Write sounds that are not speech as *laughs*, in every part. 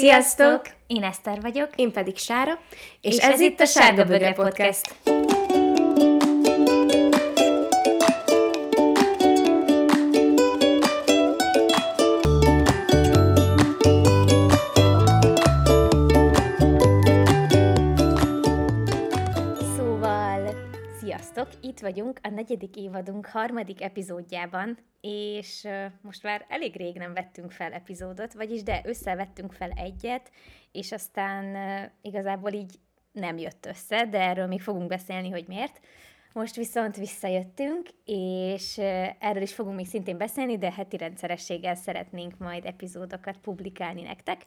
Sziasztok! Én Eszter vagyok. Én pedig Sára, és, és ez, ez itt a Sárga Bögre Podcast. Szóval, Itt vagyunk a negyedik évadunk harmadik epizódjában, és most már elég rég nem vettünk fel epizódot, vagyis de összevettünk fel egyet, és aztán igazából így nem jött össze, de erről még fogunk beszélni, hogy miért. Most viszont visszajöttünk, és erről is fogunk még szintén beszélni, de heti rendszerességgel szeretnénk majd epizódokat publikálni nektek.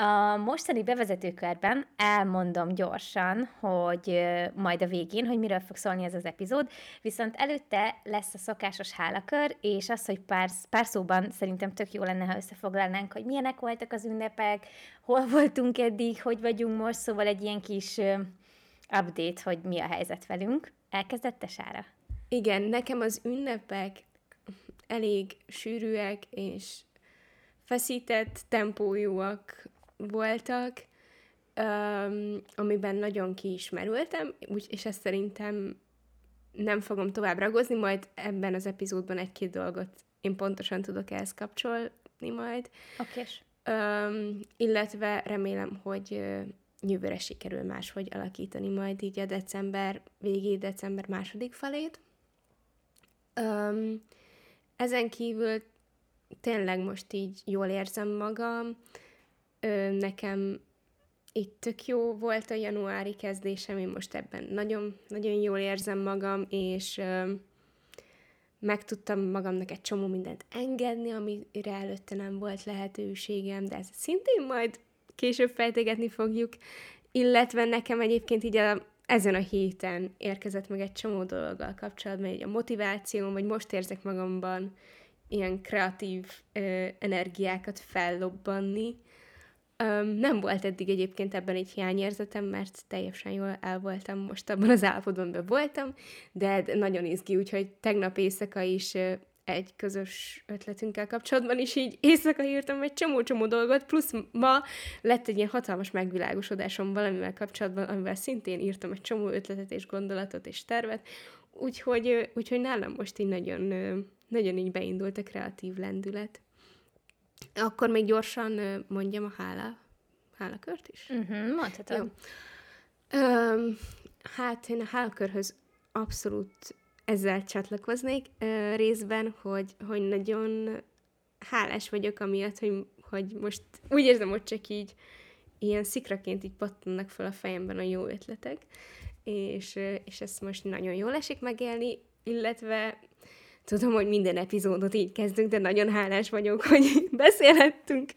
A mostani bevezetőkörben elmondom gyorsan, hogy majd a végén, hogy miről fog szólni ez az epizód, viszont előtte lesz a szokásos hálakör, és az, hogy pár, pár szóban szerintem tök jó lenne, ha összefoglalnánk, hogy milyenek voltak az ünnepek, hol voltunk eddig, hogy vagyunk most, szóval egy ilyen kis update, hogy mi a helyzet velünk. Elkezdette Sára? Igen, nekem az ünnepek elég sűrűek és feszített tempójúak voltak, um, amiben nagyon kiismerültem, úgy, és ezt szerintem nem fogom tovább ragozni, majd ebben az epizódban egy-két dolgot én pontosan tudok ehhez kapcsolni majd. Oké. Um, illetve remélem, hogy uh, jövőre sikerül máshogy alakítani majd így a december, végé december második felét. Um, ezen kívül tényleg most így jól érzem magam, Ö, nekem itt tök jó volt a januári kezdésem, én most ebben nagyon, nagyon jól érzem magam, és ö, meg tudtam magamnak egy csomó mindent engedni, amire előtte nem volt lehetőségem, de ezt szintén majd később fejtegetni fogjuk, illetve nekem egyébként így a, ezen a héten érkezett meg egy csomó dologgal kapcsolatban, egy a motivációm, vagy most érzek magamban ilyen kreatív ö, energiákat fellobbanni, Um, nem volt eddig egyébként ebben egy hiányérzetem, mert teljesen jól el voltam, most abban az állapotban voltam, de nagyon izgi, úgyhogy tegnap éjszaka is egy közös ötletünkkel kapcsolatban is így éjszaka írtam egy csomó-csomó dolgot, plusz ma lett egy ilyen hatalmas megvilágosodásom valamivel kapcsolatban, amivel szintén írtam egy csomó ötletet és gondolatot és tervet, úgyhogy, úgyhogy nálam most így nagyon, nagyon így beindult a kreatív lendület. Akkor még gyorsan mondjam a hála, hálakört is? Uh-huh, mondhatod. Jó. Um, hát én a hálakörhöz abszolút ezzel csatlakoznék uh, részben, hogy, hogy nagyon hálás vagyok amiatt, hogy, hogy most úgy érzem, hogy csak így ilyen szikraként így pattannak fel a fejemben a jó ötletek, és, és ezt most nagyon jól esik megélni, illetve Tudom, hogy minden epizódot így kezdünk, de nagyon hálás vagyok, hogy *laughs* beszélhettünk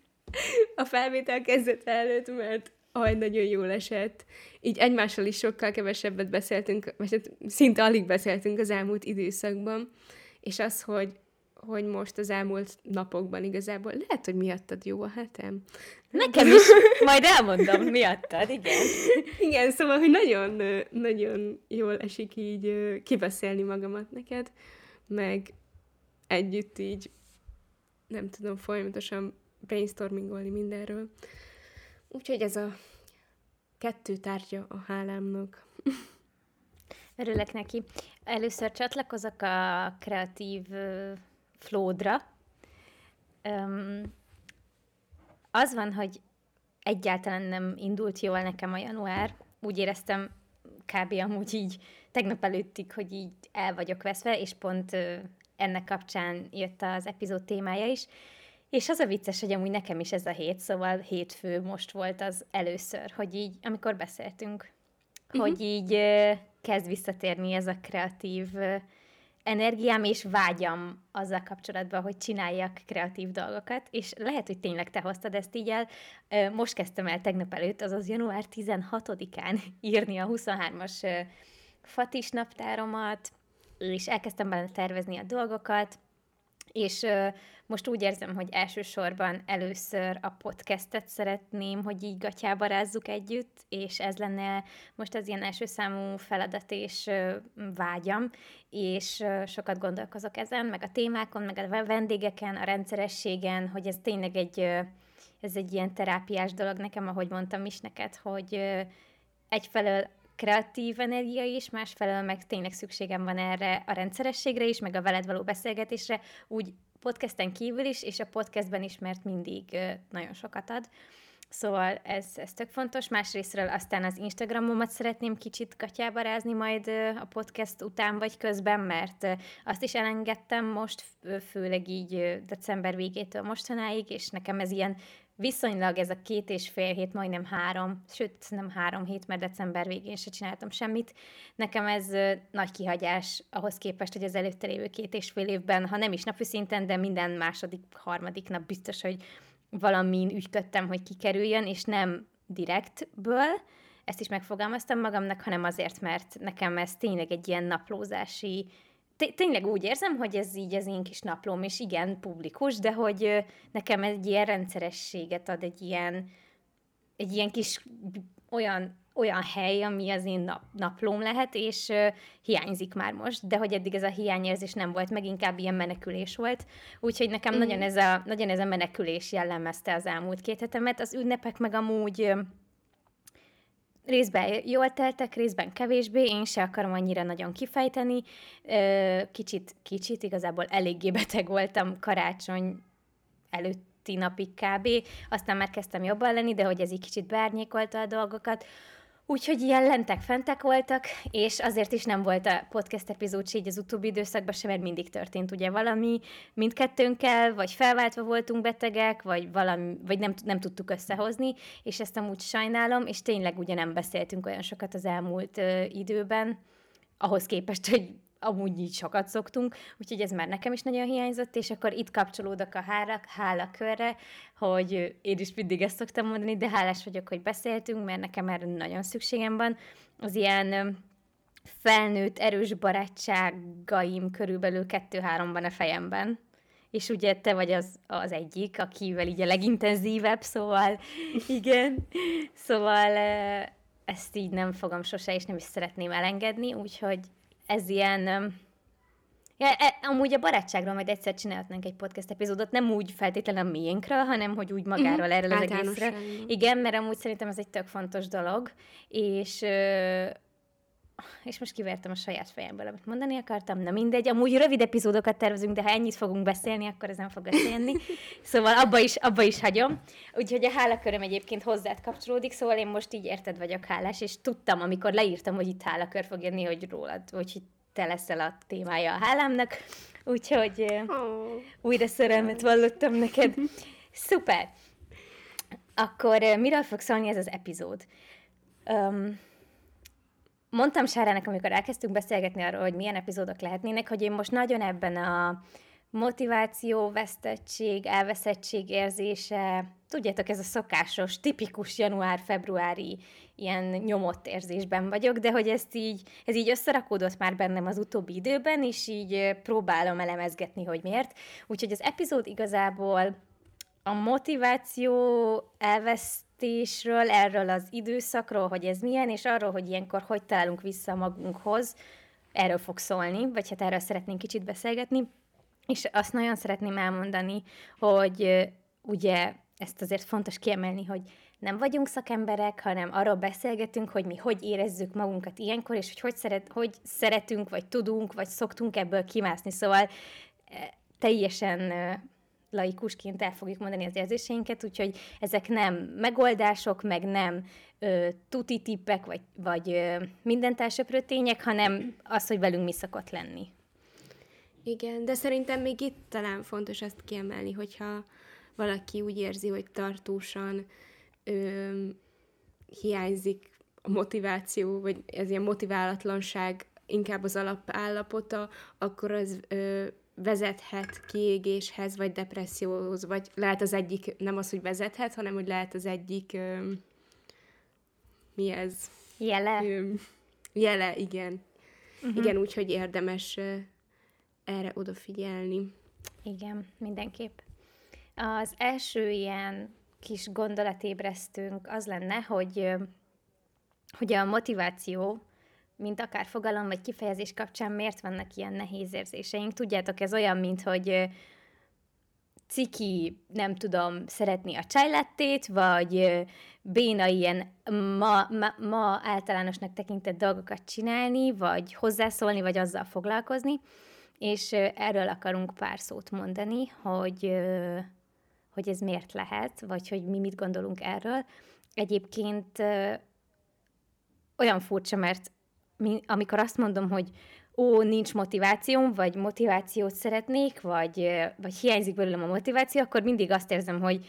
a felvétel kezdete előtt, mert aj, nagyon jól esett. Így egymással is sokkal kevesebbet beszéltünk, vagy hát szinte alig beszéltünk az elmúlt időszakban, és az, hogy, hogy most az elmúlt napokban igazából lehet, hogy miattad jó a hetem. Nekem is, majd elmondom, miattad, igen. *laughs* Igen, szóval, hogy nagyon, nagyon jól esik így kibeszélni magamat neked meg együtt így, nem tudom, folyamatosan brainstormingolni mindenről. Úgyhogy ez a kettő tárgya a hálámnak. *laughs* Örülök neki. Először csatlakozok a kreatív flódra. Um, az van, hogy egyáltalán nem indult jól nekem a január. Úgy éreztem kb. amúgy így tegnap előttig, hogy így el vagyok veszve, és pont ennek kapcsán jött az epizód témája is. És az a vicces, hogy amúgy nekem is ez a hét, szóval hétfő most volt az először, hogy így, amikor beszéltünk, uh-huh. hogy így kezd visszatérni ez a kreatív energiám és vágyam azzal kapcsolatban, hogy csináljak kreatív dolgokat, és lehet, hogy tényleg te hoztad ezt így el. Most kezdtem el tegnap előtt, azaz január 16-án *laughs* írni a 23-as fatis naptáromat, és elkezdtem benne tervezni a dolgokat, és most úgy érzem, hogy elsősorban először a podcastet szeretném, hogy így gatyába rázzuk együtt, és ez lenne most az ilyen első számú feladat és vágyam, és sokat gondolkozok ezen, meg a témákon, meg a vendégeken, a rendszerességen, hogy ez tényleg egy ez egy ilyen terápiás dolog nekem, ahogy mondtam is neked, hogy egyfelől kreatív energia is, másfelől meg tényleg szükségem van erre a rendszerességre is, meg a veled való beszélgetésre, úgy podcasten kívül is, és a podcastben is, mert mindig nagyon sokat ad. Szóval ez, ez tök fontos. Másrésztről aztán az Instagramomat szeretném kicsit katyába rázni majd a podcast után vagy közben, mert azt is elengedtem most, főleg így december végétől mostanáig, és nekem ez ilyen viszonylag ez a két és fél hét, majdnem három, sőt nem három hét, mert december végén se csináltam semmit. Nekem ez nagy kihagyás ahhoz képest, hogy az előtte lévő két és fél évben, ha nem is napi szinten, de minden második, harmadik nap biztos, hogy valamin ügyködtem, hogy kikerüljön, és nem direktből, ezt is megfogalmaztam magamnak, hanem azért, mert nekem ez tényleg egy ilyen naplózási tényleg úgy érzem, hogy ez így az én kis naplóm, és igen, publikus, de hogy nekem egy ilyen rendszerességet ad, egy ilyen, egy ilyen kis olyan, olyan hely, ami az én nap, naplóm lehet, és uh, hiányzik már most, de hogy eddig ez a hiányérzés nem volt, meg inkább ilyen menekülés volt. Úgyhogy nekem mm. nagyon, ez a, nagyon ez a menekülés jellemezte az elmúlt két hetemet. Az ünnepek meg amúgy uh, részben jól teltek, részben kevésbé, én se akarom annyira nagyon kifejteni. Kicsit, kicsit igazából eléggé beteg voltam karácsony előtti napig kb. Aztán már kezdtem jobban lenni, de hogy ez így kicsit beárnyékolta a dolgokat. Úgyhogy ilyen lentek-fentek voltak, és azért is nem volt a podcast epizód így az utóbbi időszakban sem, mert mindig történt ugye valami. Mindkettőnkkel, vagy felváltva voltunk betegek, vagy, valami, vagy nem, nem tudtuk összehozni, és ezt amúgy sajnálom, és tényleg ugye nem beszéltünk olyan sokat az elmúlt ö, időben, ahhoz képest, hogy amúgy így sokat szoktunk, úgyhogy ez már nekem is nagyon hiányzott, és akkor itt kapcsolódok a hála, hála körre, hogy én is mindig ezt szoktam mondani, de hálás vagyok, hogy beszéltünk, mert nekem erre nagyon szükségem van. Az ilyen felnőtt, erős barátságaim körülbelül kettő-három van a fejemben, és ugye te vagy az, az egyik, akivel így a legintenzívebb, szóval *laughs* igen, szóval ezt így nem fogom sose, és nem is szeretném elengedni, úgyhogy ez ilyen... Ja, e, amúgy a barátságról majd egyszer csinálhatnánk egy podcast epizódot, nem úgy feltétlenül a miénkről, hanem hogy úgy magáról, uh-huh. erről az egészről. Igen, mert amúgy szerintem ez egy tök fontos dolog, és és most kivertem a saját fejemből, amit mondani akartam, na mindegy. Amúgy rövid epizódokat tervezünk, de ha ennyit fogunk beszélni, akkor ez nem fog összejönni. *laughs* Szóval abba is, abba is hagyom. Úgyhogy a hálaköröm egyébként hozzád kapcsolódik, szóval én most így érted vagyok hálás, és tudtam, amikor leírtam, hogy itt hálakör fog jönni, hogy rólad, hogy te leszel a témája a hálámnak. Úgyhogy oh. újra szerelmet vallottam neked. *laughs* Szuper! Akkor miről fog szólni ez az epizód? Um, mondtam Sárának, amikor elkezdtünk beszélgetni arról, hogy milyen epizódok lehetnének, hogy én most nagyon ebben a motiváció, vesztettség, elveszettség érzése, tudjátok, ez a szokásos, tipikus január-februári ilyen nyomott érzésben vagyok, de hogy ezt így, ez így összerakódott már bennem az utóbbi időben, és így próbálom elemezgetni, hogy miért. Úgyhogy az epizód igazából a motiváció elveszt fejlesztésről, erről az időszakról, hogy ez milyen, és arról, hogy ilyenkor hogy találunk vissza magunkhoz, erről fog szólni, vagy hát erről szeretnénk kicsit beszélgetni. És azt nagyon szeretném elmondani, hogy ugye ezt azért fontos kiemelni, hogy nem vagyunk szakemberek, hanem arról beszélgetünk, hogy mi hogy érezzük magunkat ilyenkor, és hogy hogy, szeret, hogy szeretünk, vagy tudunk, vagy szoktunk ebből kimászni. Szóval teljesen laikusként el fogjuk mondani az érzéseinket, úgyhogy ezek nem megoldások, meg nem ö, tuti tippek, vagy, vagy ö, mindent elsöprő tények, hanem az, hogy velünk mi szokott lenni. Igen, de szerintem még itt talán fontos azt kiemelni, hogyha valaki úgy érzi, hogy tartósan ö, hiányzik a motiváció, vagy ez ilyen motiválatlanság inkább az alapállapota, akkor az ö, vezethet kiégéshez, vagy depresszióhoz, vagy lehet az egyik, nem az, hogy vezethet, hanem hogy lehet az egyik, ö, mi ez? Jele. Ö, jele, igen. Uh-huh. Igen, úgyhogy érdemes ö, erre odafigyelni. Igen, mindenképp. Az első ilyen kis gondolatébresztőnk az lenne, hogy, hogy a motiváció mint akár fogalom vagy kifejezés kapcsán miért vannak ilyen nehéz érzéseink. Tudjátok, ez olyan, mint hogy ciki, nem tudom, szeretni a csajlettét, vagy béna ilyen ma, ma, ma általánosnak tekintett dolgokat csinálni, vagy hozzászólni, vagy azzal foglalkozni, és erről akarunk pár szót mondani, hogy, hogy ez miért lehet, vagy hogy mi mit gondolunk erről. Egyébként olyan furcsa, mert amikor azt mondom, hogy ó, nincs motivációm, vagy motivációt szeretnék, vagy, vagy hiányzik belőlem a motiváció, akkor mindig azt érzem, hogy,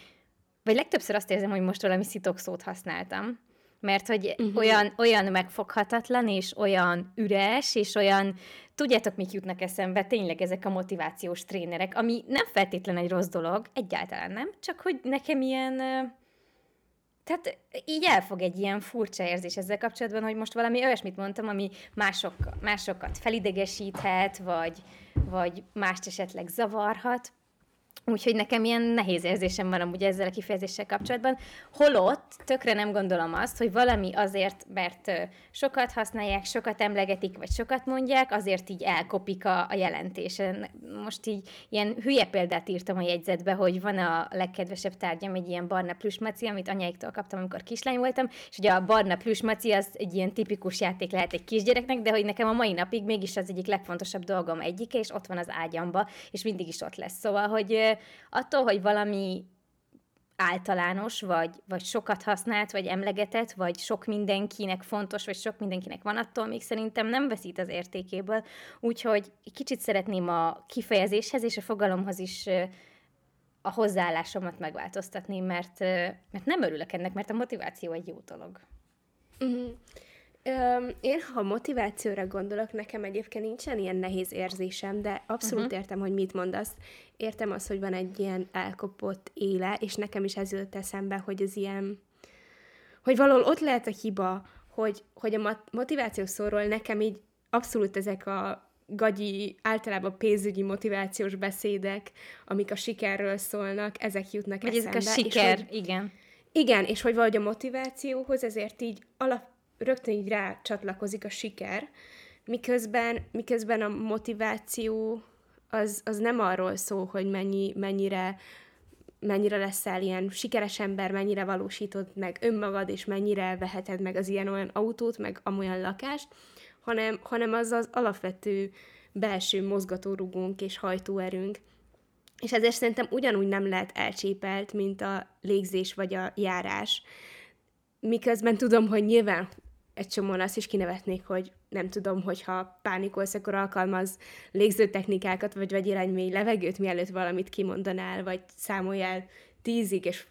vagy legtöbbször azt érzem, hogy most valami szitokszót használtam. Mert hogy uh-huh. olyan, olyan megfoghatatlan, és olyan üres, és olyan, tudjátok, mik jutnak eszembe, tényleg ezek a motivációs trénerek, ami nem feltétlen egy rossz dolog, egyáltalán nem, csak hogy nekem ilyen, tehát így elfog egy ilyen furcsa érzés ezzel kapcsolatban, hogy most valami olyasmit mondtam, ami mások, másokat felidegesíthet, vagy, vagy mást esetleg zavarhat. Úgyhogy nekem ilyen nehéz érzésem van amúgy ezzel a kifejezéssel kapcsolatban. Holott tökre nem gondolom azt, hogy valami azért, mert sokat használják, sokat emlegetik, vagy sokat mondják, azért így elkopik a, a jelentésen. Most így ilyen hülye példát írtam a jegyzetbe, hogy van a legkedvesebb tárgyam egy ilyen barna plüsmaci, amit anyáiktól kaptam, amikor kislány voltam, és ugye a barna plüsmaci az egy ilyen tipikus játék lehet egy kisgyereknek, de hogy nekem a mai napig mégis az egyik legfontosabb dolgom egyike, és ott van az ágyamba, és mindig is ott lesz. Szóval, hogy attól, hogy valami általános, vagy, vagy sokat használt, vagy emlegetett, vagy sok mindenkinek fontos, vagy sok mindenkinek van, attól még szerintem nem veszít az értékéből. Úgyhogy kicsit szeretném a kifejezéshez és a fogalomhoz is a hozzáállásomat megváltoztatni, mert, mert nem örülök ennek, mert a motiváció egy jó dolog. Uh-huh. Öm, én, ha motivációra gondolok, nekem egyébként nincsen ilyen nehéz érzésem, de abszolút uh-huh. értem, hogy mit mondasz. Értem azt, hogy van egy ilyen elkopott éle, és nekem is ez jött eszembe, hogy az ilyen, hogy valahol ott lehet a hiba, hogy, hogy a motiváció szóról nekem így abszolút ezek a gagyi, általában pénzügyi motivációs beszédek, amik a sikerről szólnak, ezek jutnak Vagy eszembe. ezek a siker, és hogy, igen. Igen, és hogy valahogy a motivációhoz ezért így alap, rögtön így rá csatlakozik a siker, miközben, miközben a motiváció az, az nem arról szól, hogy mennyi, mennyire mennyire leszel ilyen sikeres ember, mennyire valósítod meg önmagad, és mennyire veheted meg az ilyen-olyan autót, meg amolyan lakást, hanem, hanem az az alapvető belső mozgatórugónk és hajtóerőnk. És ezért szerintem ugyanúgy nem lehet elcsépelt, mint a légzés vagy a járás. Miközben tudom, hogy nyilván egy csomóan azt is kinevetnék, hogy nem tudom, hogyha pánikolsz, akkor alkalmaz légzőtechnikákat, vagy vagy irány mély levegőt, mielőtt valamit kimondanál, vagy számoljál tízig, és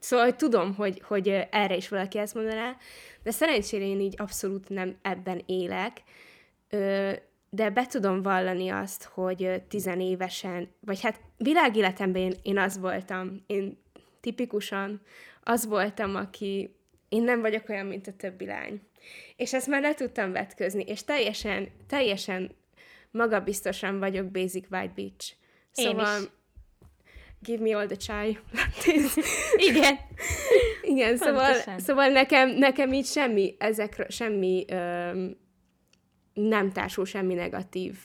Szóval hogy tudom, hogy, hogy erre is valaki ezt mondaná, de szerencsére én így abszolút nem ebben élek, de be tudom vallani azt, hogy tizenévesen, vagy hát világéletemben én, én az voltam, én tipikusan az voltam, aki én nem vagyok olyan, mint a többi lány. És ezt már le tudtam vetközni, és teljesen, teljesen magabiztosan vagyok Basic White Beach. Szóval, Én is. give me all the chai. *laughs* Igen. Igen, szóval, szóval nekem, nekem így semmi, ezekről semmi öm, nem társul semmi negatív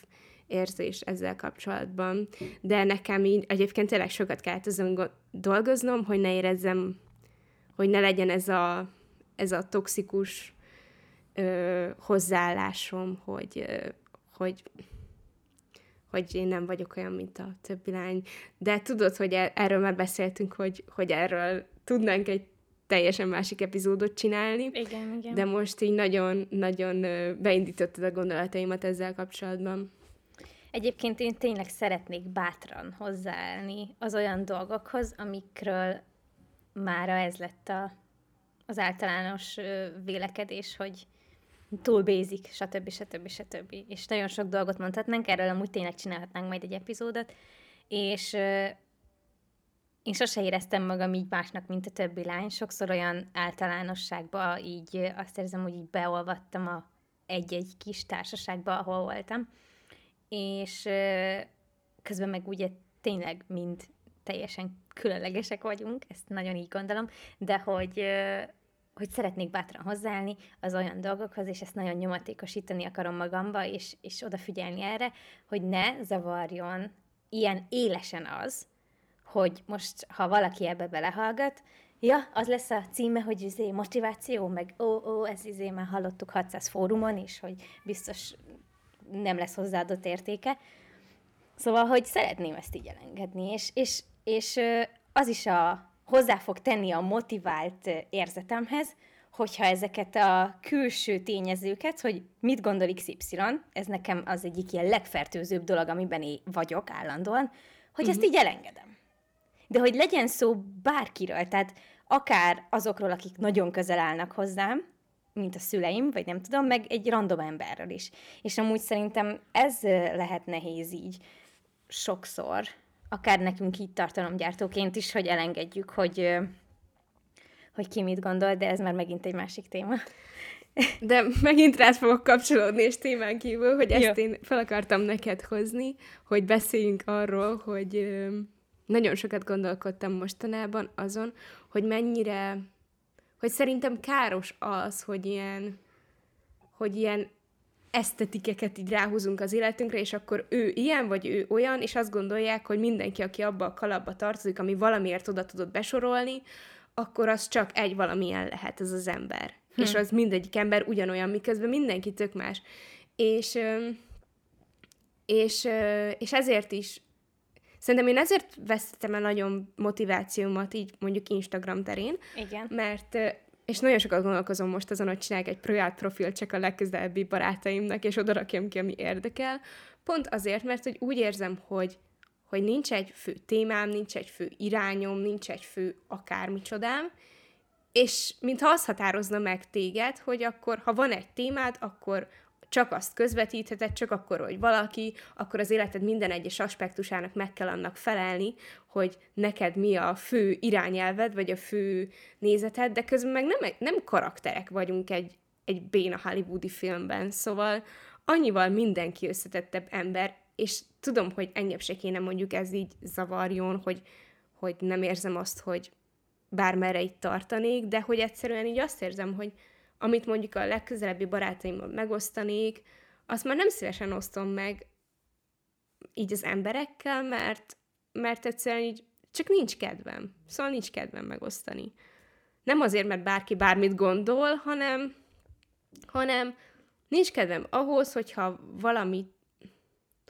érzés ezzel kapcsolatban, de nekem így egyébként tényleg sokat kellett azon dolgoznom, hogy ne érezzem, hogy ne legyen ez a, ez a toxikus ö, hozzáállásom, hogy, ö, hogy hogy én nem vagyok olyan, mint a többi lány. De tudod, hogy er- erről már beszéltünk, hogy, hogy erről tudnánk egy teljesen másik epizódot csinálni. Igen, igen. De most így nagyon-nagyon beindítottad a gondolataimat ezzel kapcsolatban. Egyébként én tényleg szeretnék bátran hozzáállni az olyan dolgokhoz, amikről mára ez lett a, az általános vélekedés, hogy túl basic, stb. stb. stb. És nagyon sok dolgot mondhatnánk, erről amúgy tényleg csinálhatnánk majd egy epizódot, és én sose éreztem magam így másnak, mint a többi lány. Sokszor olyan általánosságba így azt érzem, hogy így beolvattam a egy-egy kis társaságba, ahol voltam. És közben meg ugye tényleg mind teljesen különlegesek vagyunk, ezt nagyon így gondolom, de hogy hogy szeretnék bátran hozzáállni az olyan dolgokhoz, és ezt nagyon nyomatékosítani akarom magamba, és, és odafigyelni erre, hogy ne zavarjon ilyen élesen az, hogy most, ha valaki ebbe belehallgat, ja, az lesz a címe, hogy izé motiváció, meg ó, ó, ez izé már hallottuk 600 fórumon is, hogy biztos nem lesz hozzáadott értéke. Szóval, hogy szeretném ezt így elengedni, és, és, és az is a, hozzá fog tenni a motivált érzetemhez, hogyha ezeket a külső tényezőket, hogy mit gondol XY, ez nekem az egyik ilyen legfertőzőbb dolog, amiben én vagyok állandóan, hogy uh-huh. ezt mhm. így elengedem. De hogy legyen szó bárkiről, tehát akár azokról, akik nagyon közel állnak hozzám, mint a szüleim, vagy nem tudom, meg egy random emberről is. És amúgy szerintem ez lehet nehéz így sokszor, akár nekünk így tartalomgyártóként is, hogy elengedjük, hogy, hogy ki mit gondol, de ez már megint egy másik téma. De megint rád fogok kapcsolódni, és témán kívül, hogy ezt Jó. én fel akartam neked hozni, hogy beszéljünk arról, hogy nagyon sokat gondolkodtam mostanában azon, hogy mennyire, hogy szerintem káros az, hogy ilyen, hogy ilyen esztetikeket így ráhúzunk az életünkre, és akkor ő ilyen, vagy ő olyan, és azt gondolják, hogy mindenki, aki abba a kalapba tartozik, ami valamiért oda tudod besorolni, akkor az csak egy valamilyen lehet, ez az ember. Hm. És az mindegyik ember ugyanolyan, miközben mindenki tök más. És, és, és ezért is Szerintem én ezért vesztettem el nagyon motivációmat így mondjuk Instagram terén. Igen. Mert és nagyon sokat gondolkozom most azon, hogy csinálják egy projekt profil csak a legközelebbi barátaimnak, és oda rakjam ki, ami érdekel. Pont azért, mert hogy úgy érzem, hogy, hogy nincs egy fő témám, nincs egy fő irányom, nincs egy fő akármicsodám, és mintha az határozna meg téged, hogy akkor, ha van egy témád, akkor csak azt közvetítheted, csak akkor, hogy valaki, akkor az életed minden egyes aspektusának meg kell annak felelni, hogy neked mi a fő irányelved, vagy a fő nézeted, de közben meg nem, nem karakterek vagyunk egy, egy béna hollywoodi filmben, szóval annyival mindenki összetettebb ember, és tudom, hogy engem se kéne mondjuk ez így zavarjon, hogy, hogy nem érzem azt, hogy bármerre itt tartanék, de hogy egyszerűen így azt érzem, hogy, amit mondjuk a legközelebbi barátaimmal megosztanék, azt már nem szívesen osztom meg így az emberekkel, mert, mert egyszerűen így csak nincs kedvem. Szóval nincs kedvem megosztani. Nem azért, mert bárki bármit gondol, hanem, hanem nincs kedvem ahhoz, hogyha valami,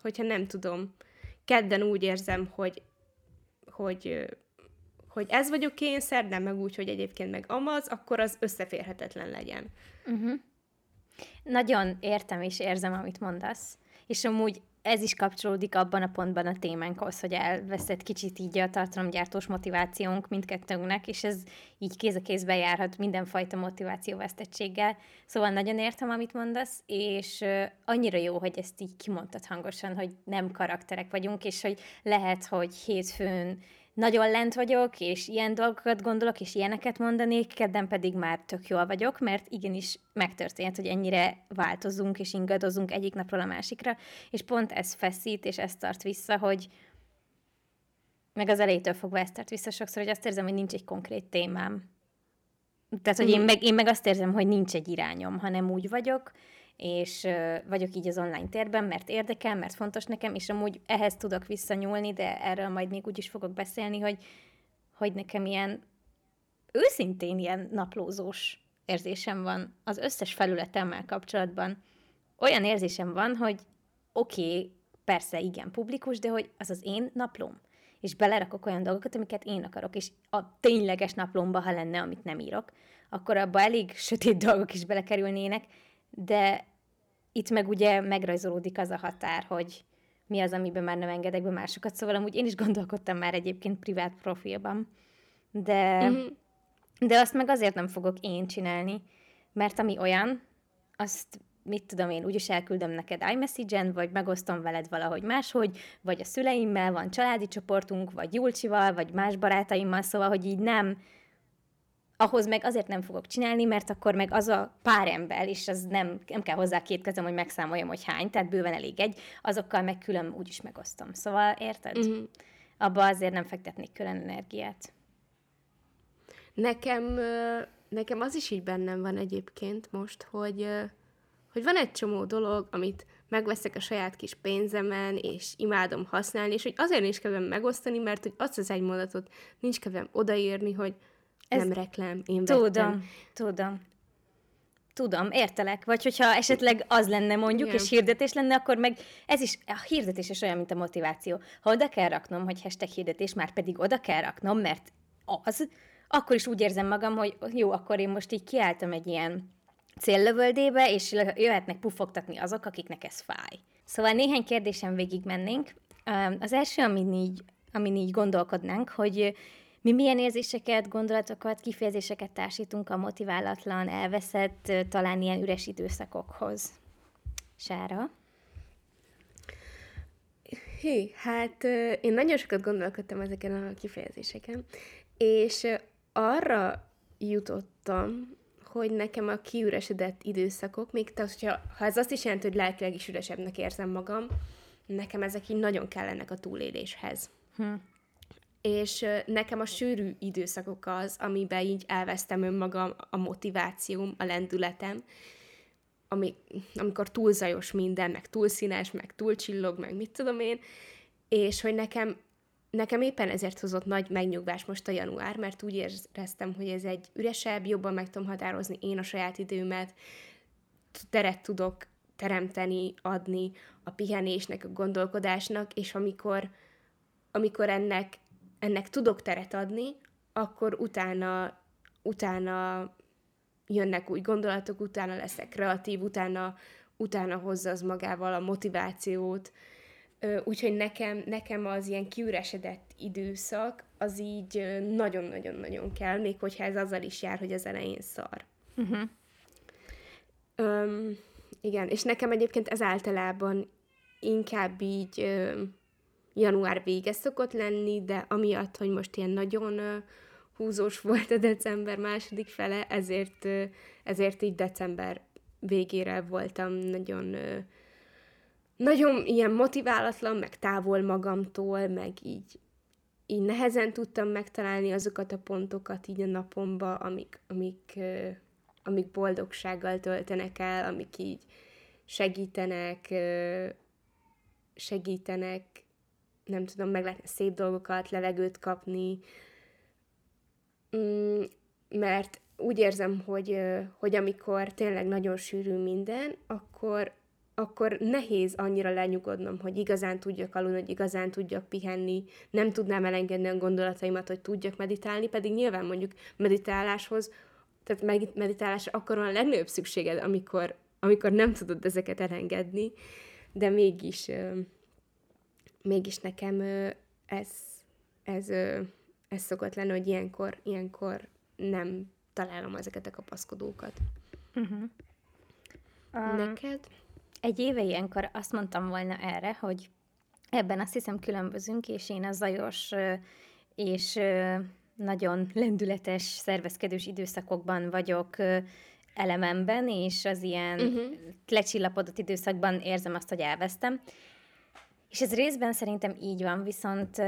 hogyha nem tudom, kedden úgy érzem, hogy, hogy hogy ez vagyok én, szerdán meg úgy, hogy egyébként meg amaz, akkor az összeférhetetlen legyen. Uh-huh. Nagyon értem és érzem, amit mondasz. És amúgy ez is kapcsolódik abban a pontban a témánkhoz, hogy elveszett kicsit így a tartalomgyártós motivációnk mindkettőnknek, és ez így kéz a kézbe járhat mindenfajta motivációvesztettséggel. Szóval nagyon értem, amit mondasz, és annyira jó, hogy ezt így kimondtad hangosan, hogy nem karakterek vagyunk, és hogy lehet, hogy hétfőn nagyon lent vagyok, és ilyen dolgokat gondolok, és ilyeneket mondanék, kedden pedig már tök jól vagyok, mert igenis megtörtént, hogy ennyire változunk és ingadozunk egyik napról a másikra, és pont ez feszít, és ez tart vissza, hogy meg az elejétől fogva ezt tart vissza sokszor, hogy azt érzem, hogy nincs egy konkrét témám. Tehát, hogy én mhm. meg, én meg azt érzem, hogy nincs egy irányom, hanem úgy vagyok, és vagyok így az online térben, mert érdekel, mert fontos nekem, és amúgy ehhez tudok visszanyúlni, de erről majd még úgy is fogok beszélni, hogy, hogy nekem ilyen őszintén ilyen naplózós érzésem van az összes felületemmel kapcsolatban. Olyan érzésem van, hogy oké, okay, persze igen publikus, de hogy az az én naplóm. És belerakok olyan dolgokat, amiket én akarok, és a tényleges naplomba, ha lenne, amit nem írok, akkor abba elég sötét dolgok is belekerülnének, de itt meg ugye megrajzolódik az a határ, hogy mi az, amiben már nem engedek be másokat. Szóval amúgy én is gondolkodtam már egyébként privát profilban, de, mm-hmm. de azt meg azért nem fogok én csinálni, mert ami olyan, azt mit tudom én, úgyis elküldöm neked iMessage-en, vagy megosztom veled valahogy máshogy, vagy a szüleimmel, van családi csoportunk, vagy Julcsival, vagy más barátaimmal, szóval, hogy így nem ahhoz meg azért nem fogok csinálni, mert akkor meg az a pár ember, és az nem, nem kell hozzá két kezem, hogy megszámoljam, hogy hány, tehát bőven elég egy, azokkal meg külön úgyis megosztom. Szóval érted? Uh-huh. Abba azért nem fektetnék külön energiát. Nekem, nekem az is így bennem van egyébként most, hogy, hogy van egy csomó dolog, amit megveszek a saját kis pénzemen, és imádom használni, és hogy azért nincs kedvem megosztani, mert hogy azt az egy mondatot nincs kedvem odaírni, hogy Ez nem reklám, én Tudom, vettem. tudom. Tudom, értelek. Vagy hogyha esetleg az lenne mondjuk, Igen. és hirdetés lenne, akkor meg ez is, a hirdetés is olyan, mint a motiváció. Ha oda kell raknom, hogy hashtag hirdetés, már pedig oda kell raknom, mert az, akkor is úgy érzem magam, hogy jó, akkor én most így kiálltam egy ilyen céllövöldébe, és jöhetnek pufogtatni azok, akiknek ez fáj. Szóval néhány kérdésem végig mennénk. Az első, amin így, amin így gondolkodnánk, hogy mi milyen érzéseket, gondolatokat, kifejezéseket társítunk a motiválatlan, elveszett, talán ilyen üres időszakokhoz. Sára? Hű, hát én nagyon sokat gondolkodtam ezeken a kifejezéseken, és arra jutottam, hogy nekem a kiüresedett időszakok, még tehát, hogyha, ha ez azt is jelenti, hogy lelkileg is üresebbnek érzem magam, nekem ezek így nagyon kellenek a túléléshez. Hm. És nekem a sűrű időszakok az, amiben így elvesztem önmagam, a motivációm, a lendületem, ami, amikor túl zajos minden, meg túl színes, meg túl csillog, meg mit tudom én, és hogy nekem Nekem éppen ezért hozott nagy megnyugvás most a január, mert úgy éreztem, hogy ez egy üresebb, jobban meg tudom határozni én a saját időmet, teret tudok teremteni, adni a pihenésnek, a gondolkodásnak, és amikor, amikor ennek, ennek tudok teret adni, akkor utána, utána jönnek új gondolatok, utána leszek kreatív, utána, utána hozza az magával a motivációt, Úgyhogy nekem, nekem az ilyen kiüresedett időszak, az így nagyon-nagyon-nagyon kell, még hogyha ez azzal is jár, hogy az elején szar. Uh-huh. Um, igen, és nekem egyébként ez általában inkább így ö, január vége szokott lenni, de amiatt, hogy most ilyen nagyon húzós volt a december második fele, ezért, ezért így december végére voltam nagyon nagyon ilyen motiválatlan, meg távol magamtól, meg így, így nehezen tudtam megtalálni azokat a pontokat így a napomba, amik, amik, amik boldogsággal töltenek el, amik így segítenek, segítenek, nem tudom, meg lehetne szép dolgokat, levegőt kapni, mm, mert úgy érzem, hogy, hogy amikor tényleg nagyon sűrű minden, akkor, akkor nehéz annyira lenyugodnom, hogy igazán tudjak aludni, hogy igazán tudjak pihenni, nem tudnám elengedni a gondolataimat, hogy tudjak meditálni, pedig nyilván mondjuk meditáláshoz, tehát meditálásra akkor van a legnagyobb szükséged, amikor, amikor nem tudod ezeket elengedni, de mégis, mégis nekem ez, ez, ez szokott lenni, hogy ilyenkor, ilyenkor nem találom ezeket a kapaszkodókat. Uh-huh. Um, Neked? Egy éve ilyenkor azt mondtam volna erre, hogy ebben azt hiszem különbözünk, és én a zajos és nagyon lendületes, szervezkedős időszakokban vagyok elememben, és az ilyen uh-huh. lecsillapodott időszakban érzem azt, hogy elvesztem. És ez részben szerintem így van, viszont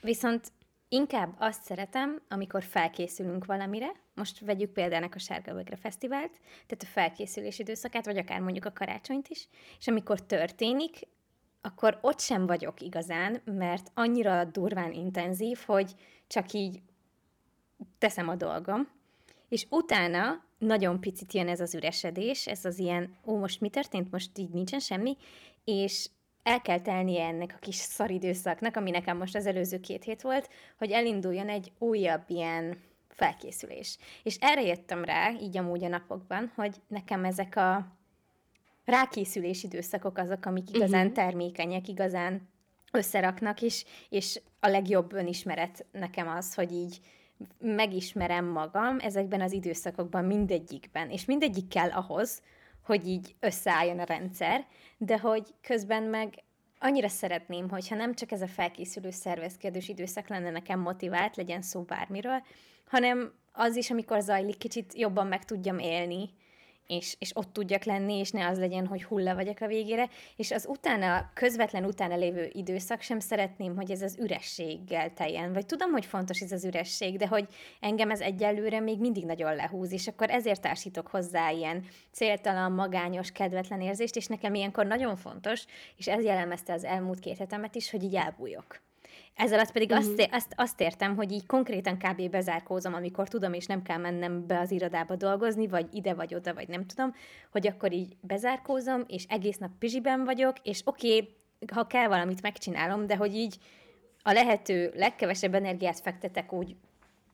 viszont inkább azt szeretem, amikor felkészülünk valamire, most vegyük példának a Sárga Vögre Fesztivált, tehát a felkészülés időszakát, vagy akár mondjuk a karácsonyt is, és amikor történik, akkor ott sem vagyok igazán, mert annyira durván intenzív, hogy csak így teszem a dolgom, és utána nagyon picit jön ez az üresedés, ez az ilyen, ó, most mi történt, most így nincsen semmi, és el kell telnie ennek a kis szaridőszaknak, ami nekem most az előző két hét volt, hogy elinduljon egy újabb ilyen felkészülés. És erre jöttem rá, így amúgy a napokban, hogy nekem ezek a rákészülés időszakok azok, amik igazán uh-huh. termékenyek, igazán összeraknak, is, és a legjobb önismeret nekem az, hogy így megismerem magam ezekben az időszakokban mindegyikben, és mindegyik kell ahhoz, hogy így összeálljon a rendszer, de hogy közben meg annyira szeretném, hogyha nem csak ez a felkészülő szervezkedős időszak lenne nekem motivált, legyen szó bármiről, hanem az is, amikor zajlik, kicsit jobban meg tudjam élni, és, és ott tudjak lenni, és ne az legyen, hogy hulla vagyok a végére, és az utána, közvetlen utána lévő időszak sem szeretném, hogy ez az ürességgel teljen, vagy tudom, hogy fontos ez az üresség, de hogy engem ez egyelőre még mindig nagyon lehúz, és akkor ezért társítok hozzá ilyen céltalan, magányos, kedvetlen érzést, és nekem ilyenkor nagyon fontos, és ez jellemezte az elmúlt két hetemet is, hogy így elbújok. Ez alatt pedig uh-huh. azt, azt, azt értem, hogy így konkrétan kb. bezárkózom, amikor tudom, és nem kell mennem be az irodába dolgozni, vagy ide vagy oda, vagy nem tudom, hogy akkor így bezárkózom, és egész nap pizsiben vagyok, és oké, okay, ha kell valamit megcsinálom, de hogy így a lehető legkevesebb energiát fektetek úgy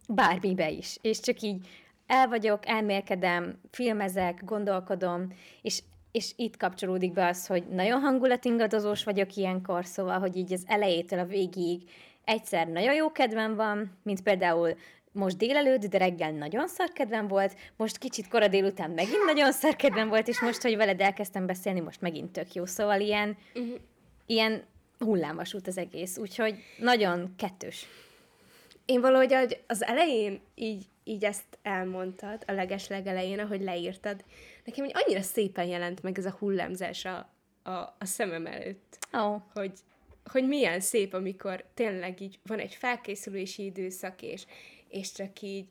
bármibe is, és csak így el vagyok, elmélkedem, filmezek, gondolkodom, és és itt kapcsolódik be az, hogy nagyon hangulatingadozós vagyok ilyenkor, szóval, hogy így az elejétől a végig egyszer nagyon jó kedvem van, mint például most délelőtt, de reggel nagyon szarkedvem volt, most kicsit kora délután megint nagyon szarkedvem volt, és most, hogy veled elkezdtem beszélni, most megint tök jó. Szóval ilyen, uh-huh. ilyen hullámvasút az egész, úgyhogy nagyon kettős. Én valahogy az elején így, így ezt elmondtad, a leges legelején, ahogy leírtad, nekem hogy annyira szépen jelent meg ez a hullámzás a, a, a szemem előtt. Oh. Hogy, hogy milyen szép, amikor tényleg így van egy felkészülési időszak, és, és csak így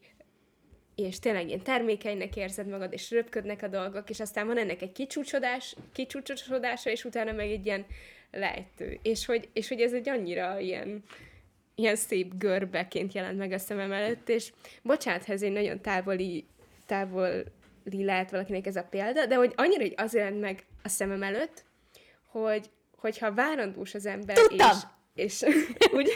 és tényleg ilyen termékenynek érzed magad, és röpködnek a dolgok, és aztán van ennek egy kicsúcsodás, kicsúcsosodása, és utána meg egy ilyen lejtő. És hogy, és hogy ez egy annyira ilyen, ilyen szép görbeként jelent meg a szemem előtt, és bocsánat, ez egy nagyon távoli, távol lehet valakinek ez a példa, de hogy annyira, hogy az jelent meg a szemem előtt, hogy hogyha várandós az ember, Tudtam. és, és *laughs* úgy,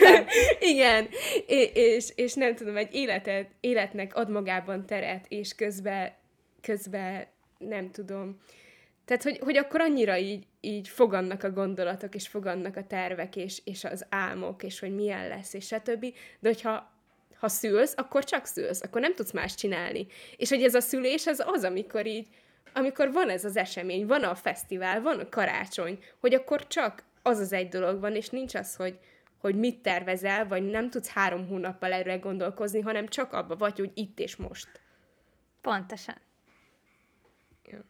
*laughs* igen, és, és, és nem tudom, egy életet, életnek ad magában teret, és közben, közben nem tudom, tehát, hogy, hogy akkor annyira így, így fogannak a gondolatok, és fogannak a tervek, és, és az álmok, és hogy milyen lesz, és stb. De hogyha ha szülsz, akkor csak szülsz, akkor nem tudsz más csinálni. És hogy ez a szülés az az, amikor így, amikor van ez az esemény, van a fesztivál, van a karácsony, hogy akkor csak az az egy dolog van, és nincs az, hogy, hogy mit tervezel, vagy nem tudsz három hónappal erre gondolkozni, hanem csak abba vagy, hogy itt és most. Pontosan. Ja.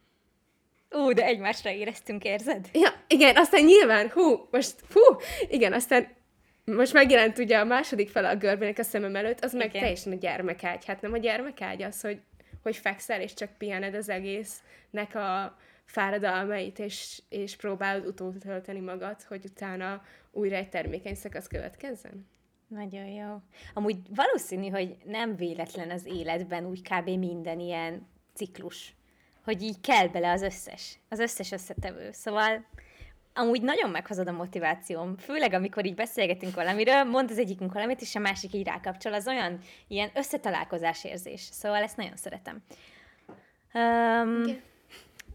Ú, de egymásra éreztünk, érzed? Ja, igen, aztán nyilván, hú, most, hú, igen, aztán most megjelent ugye a második fele a görbének a szemem előtt, az Igen. meg teljesen a gyermekágy. Hát nem a gyermekágy az, hogy, hogy fekszel, és csak pihened az egésznek a fáradalmait, és, és próbálod utótölteni magad, hogy utána újra egy termékeny szakasz következzen? Nagyon jó. Amúgy valószínű, hogy nem véletlen az életben úgy kb. minden ilyen ciklus, hogy így kell bele az összes, az összes összetevő. Szóval amúgy nagyon meghozod a motivációm, főleg amikor így beszélgetünk valamiről, mond az egyikünk valamit, és a másik így rákapcsol, az olyan ilyen összetalálkozás érzés. Szóval ezt nagyon szeretem. Um, igen.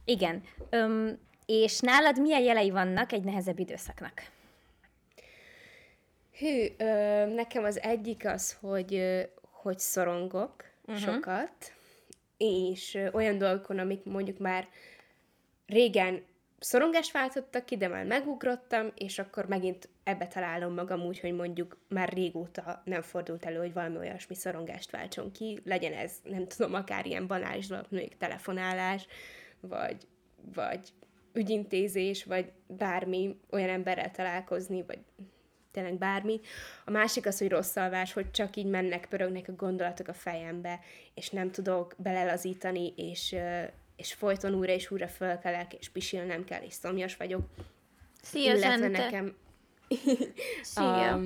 Igen. Um, és nálad milyen jelei vannak egy nehezebb időszaknak? Hű, ö, nekem az egyik az, hogy, hogy szorongok uh-huh. sokat, és olyan dolgokon, amik mondjuk már régen szorongást váltottak ki, de már megugrottam, és akkor megint ebbe találom magam úgy, hogy mondjuk már régóta nem fordult elő, hogy valami olyasmi szorongást váltson ki, legyen ez, nem tudom, akár ilyen banális dolog, mondjuk telefonálás, vagy, vagy ügyintézés, vagy bármi olyan emberrel találkozni, vagy tényleg bármi. A másik az, hogy rossz alvás, hogy csak így mennek, pörögnek a gondolatok a fejembe, és nem tudok belelazítani, és, és folyton újra és újra fölkelek, és pisilnem kell, és szomjas vagyok. Szia, Illetve Zsente. nekem *laughs* Szia. a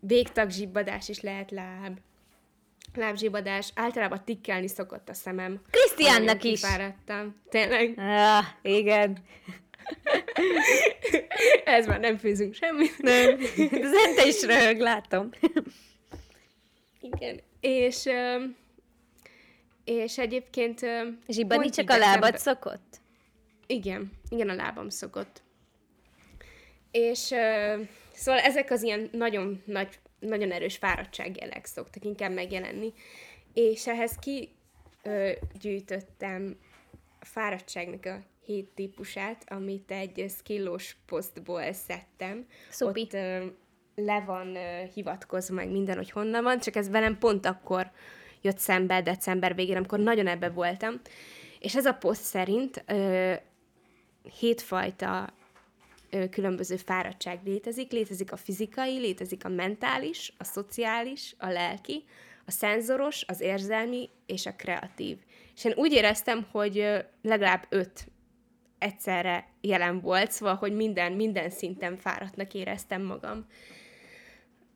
végtagzsibbadás is lehet láb. Lábzsibbadás. Általában tikkelni szokott a szemem. Krisztiánnak is. Fáradtam. Tényleg? Ah, igen. *laughs* Ez már nem főzünk semmit. Nem. Zente is röhög, látom. Igen. És és egyébként... Zsibbadni csak a lábad szokott? Igen, igen, a lábam szokott. És uh, szóval ezek az ilyen nagyon nagy, nagyon erős fáradtságjelek szoktak inkább megjelenni. És ehhez ki uh, gyűjtöttem a fáradtságnak a hét típusát, amit egy skillos posztból szedtem. Szupi. Ott uh, le van uh, hivatkozva meg minden, hogy honnan van, csak ez velem pont akkor jött szembe december végén, amikor nagyon ebbe voltam, És ez a poszt szerint ö, hétfajta ö, különböző fáradtság létezik. Létezik a fizikai, létezik a mentális, a szociális, a lelki, a szenzoros, az érzelmi és a kreatív. És én úgy éreztem, hogy legalább öt egyszerre jelen volt, szóval, hogy minden, minden szinten fáradtnak éreztem magam.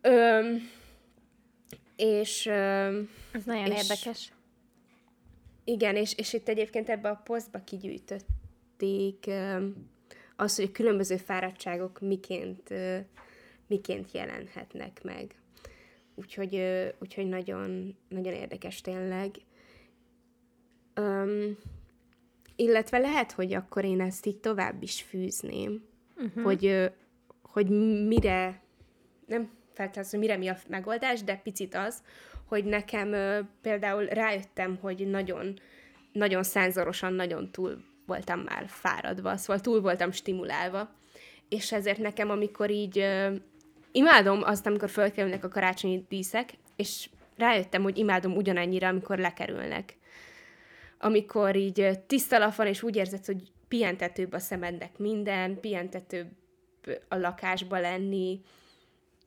Öm, és... Ez nagyon és, érdekes. Igen, és, és itt egyébként ebbe a posztba kigyűjtötték az, hogy különböző fáradtságok miként, miként jelenhetnek meg. Úgyhogy, úgyhogy nagyon, nagyon érdekes tényleg. Öm, illetve lehet, hogy akkor én ezt így tovább is fűzném, uh-huh. hogy, hogy mire, nem feltétlenül, hogy mire mi a megoldás, de picit az, hogy nekem például rájöttem, hogy nagyon, nagyon szenzorosan, nagyon túl voltam már fáradva, szóval túl voltam stimulálva, és ezért nekem, amikor így imádom azt, amikor fölkerülnek a karácsonyi díszek, és rájöttem, hogy imádom ugyanannyira, amikor lekerülnek amikor így tiszta lap van, és úgy érzed, hogy pihentetőbb a szemednek minden, pihentetőbb a lakásba lenni.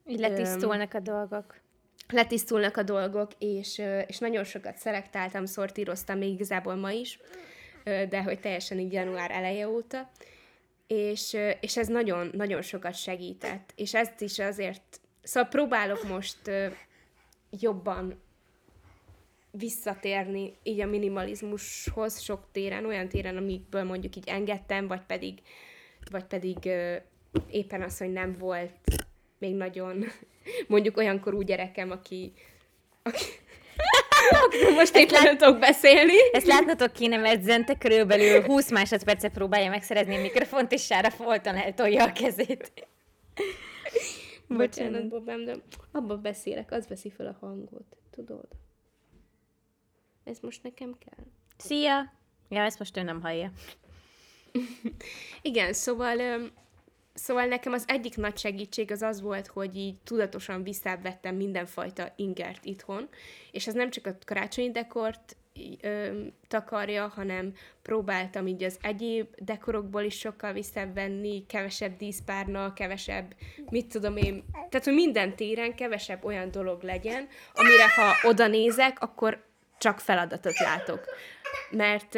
Így letisztulnak a dolgok. Letisztulnak a dolgok, és, és nagyon sokat szelektáltam, szortíroztam még igazából ma is, de hogy teljesen így január eleje óta, és, és ez nagyon, nagyon sokat segített, és ezt is azért, szóval próbálok most jobban visszatérni így a minimalizmushoz sok téren, olyan téren, amikből mondjuk így engedtem, vagy pedig, vagy pedig éppen az, hogy nem volt még nagyon, *laughs* mondjuk olyankor úgy gyerekem, aki, aki *laughs* most én nem tudok beszélni. Ezt látnotok kéne, mert Zente körülbelül 20 másodperce próbálja megszerezni a mikrofont, és Sára folton eltolja a kezét. Bocsánat, Bobám, de abban beszélek, az veszi fel a hangot, tudod? Ez most nekem kell. Szia! Ja, ezt most ő nem hallja. Igen, szóval, szóval nekem az egyik nagy segítség az az volt, hogy így tudatosan visszavettem mindenfajta ingert itthon, és ez nem csak a karácsonyi dekort ö, takarja, hanem próbáltam így az egyéb dekorokból is sokkal visszavenni, kevesebb díszpárna, kevesebb, mit tudom én, tehát, hogy minden téren kevesebb olyan dolog legyen, amire ha oda nézek, akkor csak feladatot látok. Mert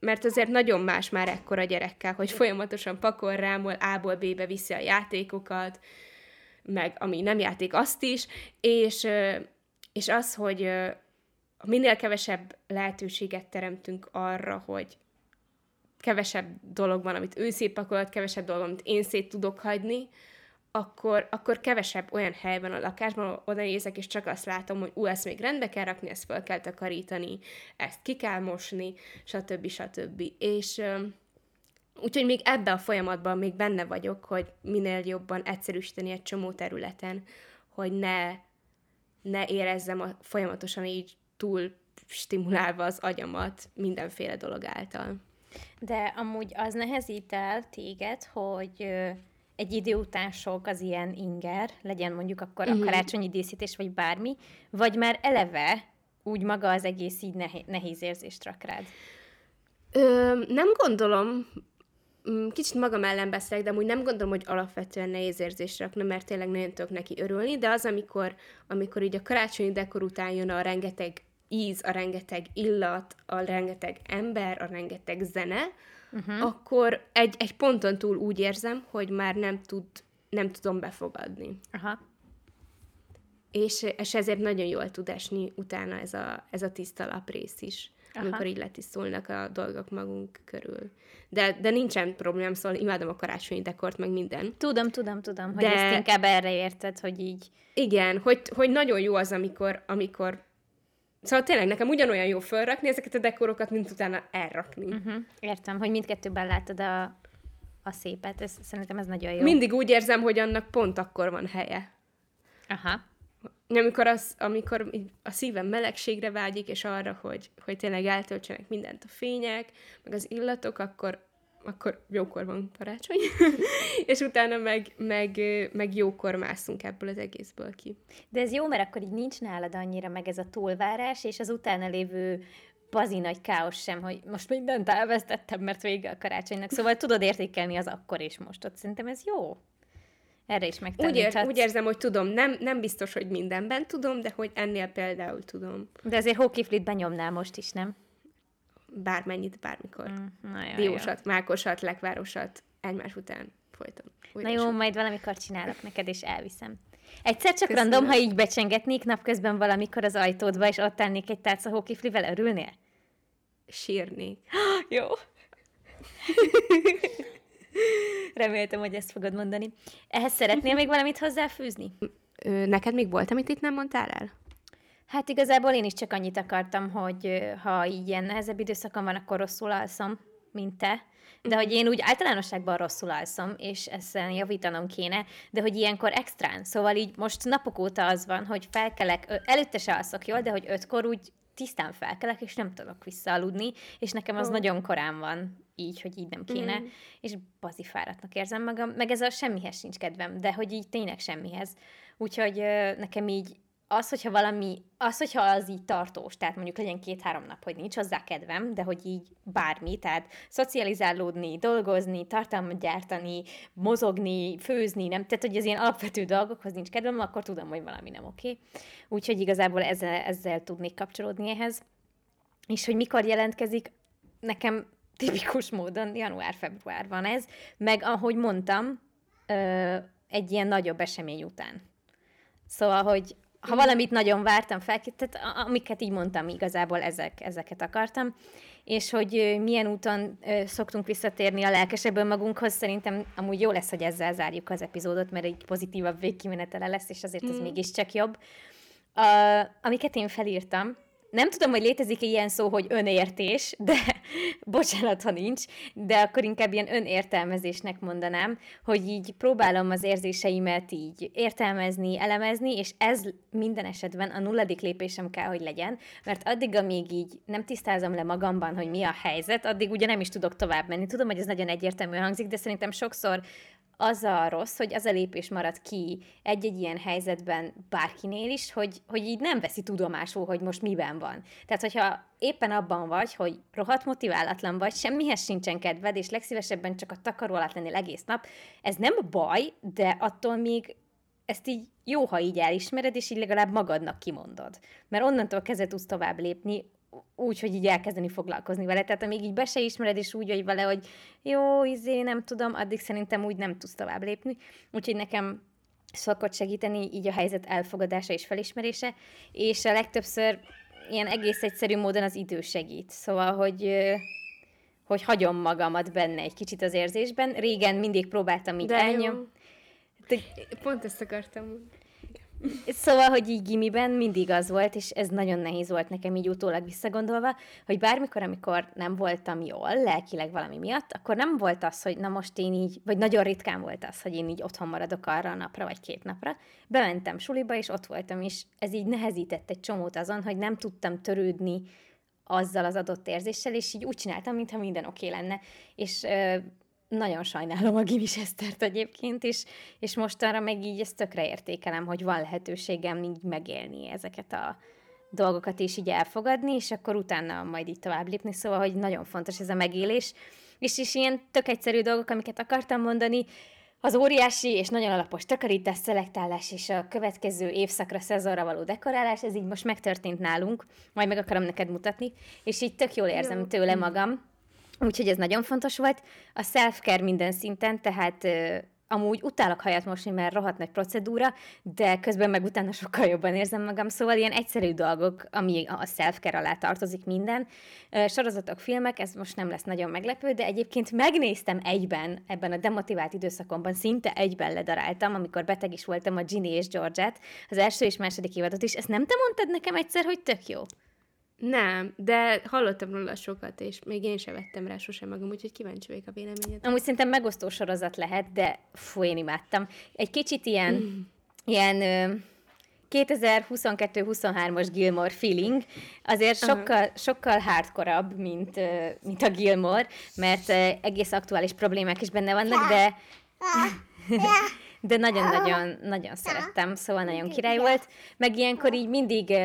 mert azért nagyon más már ekkora gyerekkel, hogy folyamatosan pakol rámol, A-ból B-be viszi a játékokat, meg ami nem játék, azt is, és, és az, hogy minél kevesebb lehetőséget teremtünk arra, hogy kevesebb dolog van, amit ő szétpakolt, kevesebb dolog, amit én szét tudok hagyni, akkor, akkor kevesebb olyan hely van a lakásban, oda nézek, és csak azt látom, hogy ú, ezt még rendbe kell rakni, ezt fel kell takarítani, ezt ki kell mosni, stb. stb. És úgyhogy még ebbe a folyamatban még benne vagyok, hogy minél jobban egyszerűsíteni egy csomó területen, hogy ne, ne érezzem a, folyamatosan így túl stimulálva az agyamat mindenféle dolog által. De amúgy az nehezít el téged, hogy egy idő után sok az ilyen inger, legyen mondjuk akkor uh-huh. a mhm. karácsonyi díszítés, vagy bármi, vagy már eleve úgy maga az egész így nehéz, nehéz érzést rak rád? Ö, nem gondolom, mm, kicsit magam ellen beszélek, de úgy nem gondolom, hogy alapvetően nehéz érzést rakna, mert tényleg nagyon tudok neki örülni, de az, amikor, amikor így a karácsonyi dekor után jön a rengeteg íz, a rengeteg illat, a rengeteg ember, a rengeteg zene, uh-huh. akkor egy, egy ponton túl úgy érzem, hogy már nem, tud, nem tudom befogadni. Aha. És, és ezért nagyon jól tud esni utána ez a, ez a tiszta laprész is, Aha. amikor így letisztulnak a dolgok magunk körül. De, de nincsen problémám, szóval imádom a karácsonyi dekort, meg minden. Tudom, tudom, tudom, hogy de... ezt inkább erre érted, hogy így... Igen, hogy, hogy nagyon jó az, amikor, amikor Szóval tényleg nekem ugyanolyan jó felrakni ezeket a dekorokat, mint utána elrakni. Uh-huh. Értem, hogy mindkettőben látod a, a szépet. Ez, szerintem ez nagyon jó. Mindig úgy érzem, hogy annak pont akkor van helye. Aha. Amikor, az, amikor a szívem melegségre vágyik, és arra, hogy, hogy tényleg eltöltsenek mindent a fények, meg az illatok, akkor, akkor jókor van karácsony, *laughs* és utána meg, meg, meg jókor mászunk ebből az egészből ki. De ez jó, mert akkor így nincs nálad annyira meg ez a túlvárás, és az utána lévő bazi nagy káosz sem, hogy most mindent elvesztettem, mert vége a karácsonynak. Szóval tudod értékelni az akkor és most. Ott szerintem ez jó. Erre is úgy, ér, úgy érzem, hogy tudom, nem, nem biztos, hogy mindenben tudom, de hogy ennél például tudom. De azért hókiflit benyomnál most is, nem? Bármennyit, bármikor. Mm, na jó, Diósat, jó. mákosat, lekvárosat, egymás után folyton. Na jó, majd valamikor csinálok neked, és elviszem. Egyszer csak Köszönöm. random, ha így becsengetnék napközben valamikor az ajtódba, és ott tennék egy tárca hókiflivel, örülnél? Sírnék. *gasps* jó. Reméltem, hogy ezt fogod mondani. Ehhez szeretnél *laughs* még valamit hozzáfűzni? Neked még volt, amit itt nem mondtál el? Hát igazából én is csak annyit akartam, hogy ha így ilyen nehezebb időszakon van, akkor rosszul alszom, mint te. De hogy én úgy általánosságban rosszul alszom, és ezzel javítanom kéne, de hogy ilyenkor extrán. Szóval így most napok óta az van, hogy felkelek, előtte se alszok jól, de hogy ötkor úgy tisztán felkelek, és nem tudok visszaaludni, és nekem az oh. nagyon korán van így, hogy így nem kéne, mm. és bazi fáradtnak érzem magam, meg ez a semmihez sincs kedvem, de hogy így tényleg semmihez. Úgyhogy nekem így az, hogyha valami, az, hogyha az így tartós, tehát mondjuk legyen két-három nap, hogy nincs hozzá kedvem, de hogy így bármi, tehát szocializálódni, dolgozni, tartalmat gyártani, mozogni, főzni, nem, tehát hogy az ilyen alapvető dolgokhoz nincs kedvem, akkor tudom, hogy valami nem oké. Okay. Úgyhogy igazából ezzel, ezzel tudnék kapcsolódni ehhez. És hogy mikor jelentkezik, nekem tipikus módon január-február van ez, meg ahogy mondtam, egy ilyen nagyobb esemény után. Szóval, hogy ha valamit nagyon vártam fel, tehát amiket így mondtam, igazából ezek, ezeket akartam, és hogy milyen úton szoktunk visszatérni a lelkesebb magunkhoz, szerintem amúgy jó lesz, hogy ezzel zárjuk az epizódot, mert egy pozitívabb végkimenetele lesz, és azért mm. ez mégiscsak jobb. A, amiket én felírtam, nem tudom, hogy létezik-e ilyen szó, hogy önértés, de *laughs* bocsánat, ha nincs, de akkor inkább ilyen önértelmezésnek mondanám, hogy így próbálom az érzéseimet így értelmezni, elemezni, és ez minden esetben a nulladik lépésem kell, hogy legyen, mert addig, amíg így nem tisztázom le magamban, hogy mi a helyzet, addig ugye nem is tudok tovább menni. Tudom, hogy ez nagyon egyértelmű hangzik, de szerintem sokszor az a rossz, hogy az a lépés marad ki egy-egy ilyen helyzetben bárkinél is, hogy, hogy így nem veszi tudomásul, hogy most miben van. Tehát, hogyha éppen abban vagy, hogy rohadt motiválatlan vagy, semmihez sincsen kedved, és legszívesebben csak a takaró alatt lennél egész nap, ez nem baj, de attól még ezt így jó, ha így elismered, és így legalább magadnak kimondod. Mert onnantól kezdve tudsz tovább lépni, úgy, hogy így elkezdeni foglalkozni vele. Tehát amíg így be se ismered, és úgy vagy vele, hogy jó, izé, nem tudom, addig szerintem úgy nem tudsz tovább lépni. Úgyhogy nekem szokott segíteni így a helyzet elfogadása és felismerése, és a legtöbbször ilyen egész egyszerű módon az idő segít. Szóval, hogy hogy hagyom magamat benne egy kicsit az érzésben. Régen mindig próbáltam így elnyom. Pont ezt akartam Szóval, hogy így gimiben mindig az volt, és ez nagyon nehéz volt nekem így utólag visszagondolva, hogy bármikor, amikor nem voltam jól, lelkileg valami miatt, akkor nem volt az, hogy na most én így, vagy nagyon ritkán volt az, hogy én így otthon maradok arra a napra, vagy két napra. Bementem suliba, és ott voltam, és ez így nehezített egy csomót azon, hogy nem tudtam törődni azzal az adott érzéssel, és így úgy csináltam, mintha minden oké okay lenne. És nagyon sajnálom a Gimis Esztert egyébként, és, és mostanra meg így ezt tökre értékelem, hogy van lehetőségem így megélni ezeket a dolgokat, és így elfogadni, és akkor utána majd így tovább lépni, szóval, hogy nagyon fontos ez a megélés, és is ilyen tök egyszerű dolgok, amiket akartam mondani, az óriási és nagyon alapos takarítás, szelektálás és a következő évszakra, szezonra való dekorálás, ez így most megtörtént nálunk, majd meg akarom neked mutatni, és így tök jól érzem tőle magam, Úgyhogy ez nagyon fontos volt. A self-care minden szinten, tehát amúgy utálok hajat mosni, mert rohadt nagy procedúra, de közben meg utána sokkal jobban érzem magam, szóval ilyen egyszerű dolgok, ami a self-care alá tartozik minden. Sorozatok, filmek, ez most nem lesz nagyon meglepő, de egyébként megnéztem egyben, ebben a demotivált időszakomban, szinte egyben ledaráltam, amikor beteg is voltam a Ginny és Georgette, az első és második évadot is. Ezt nem te mondtad nekem egyszer, hogy tök jó? Nem, de hallottam róla sokat, és még én sem vettem rá sosem magam, úgyhogy kíváncsi vagyok a véleményed. Amúgy szerintem megosztó sorozat lehet, de fú, én imádtam. Egy kicsit ilyen, mm. ilyen 2022-23-as Gilmore feeling, azért sokkal, uh-huh. sokkal hardkorabb, mint, mint a Gilmore, mert egész aktuális problémák is benne vannak, de *laughs* de nagyon-nagyon nagyon szerettem, szóval nagyon király volt. Meg ilyenkor így mindig uh,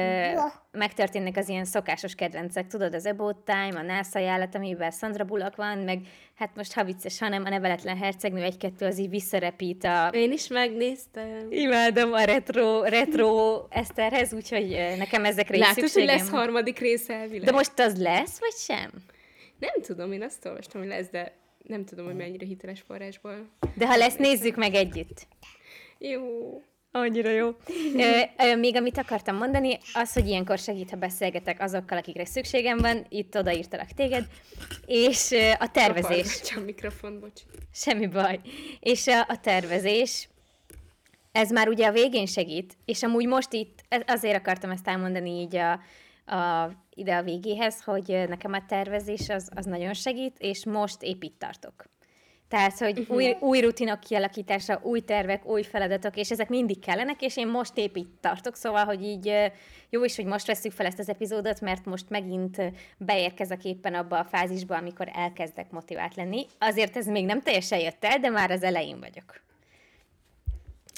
megtörténnek az ilyen szokásos kedvencek, tudod, az About Time, a NASA ajánlat, amiben Sandra Bullock van, meg hát most ha vicces, hanem a neveletlen hercegnő egy-kettő az így visszarepít a... Én is megnéztem. Imádom a retro, retro Eszterhez, úgyhogy nekem ezekre is Látod, hogy lesz harmadik része elvileg. De most az lesz, vagy sem? Nem tudom, én azt olvastam, hogy lesz, de nem tudom, hogy mennyire hiteles forrásból. De ha lesz, nézzük meg együtt. Jó. Annyira jó. ö, ö, még amit akartam mondani, az, hogy ilyenkor segít, ha beszélgetek azokkal, akikre szükségem van, itt odaírtalak téged, és ö, a tervezés. a mikrofon, bocs. Semmi baj. És a, a tervezés, ez már ugye a végén segít, és amúgy most itt, azért akartam ezt elmondani így a, a, ide a végéhez, hogy nekem a tervezés az, az nagyon segít, és most épp itt tartok. Tehát, hogy uh-huh. új, új rutinok kialakítása, új tervek, új feladatok, és ezek mindig kellenek, és én most épp itt tartok, szóval, hogy így jó is, hogy most veszük fel ezt az epizódot, mert most megint beérkezek éppen abba a fázisba, amikor elkezdek motivált lenni. Azért ez még nem teljesen jött el, de már az elején vagyok.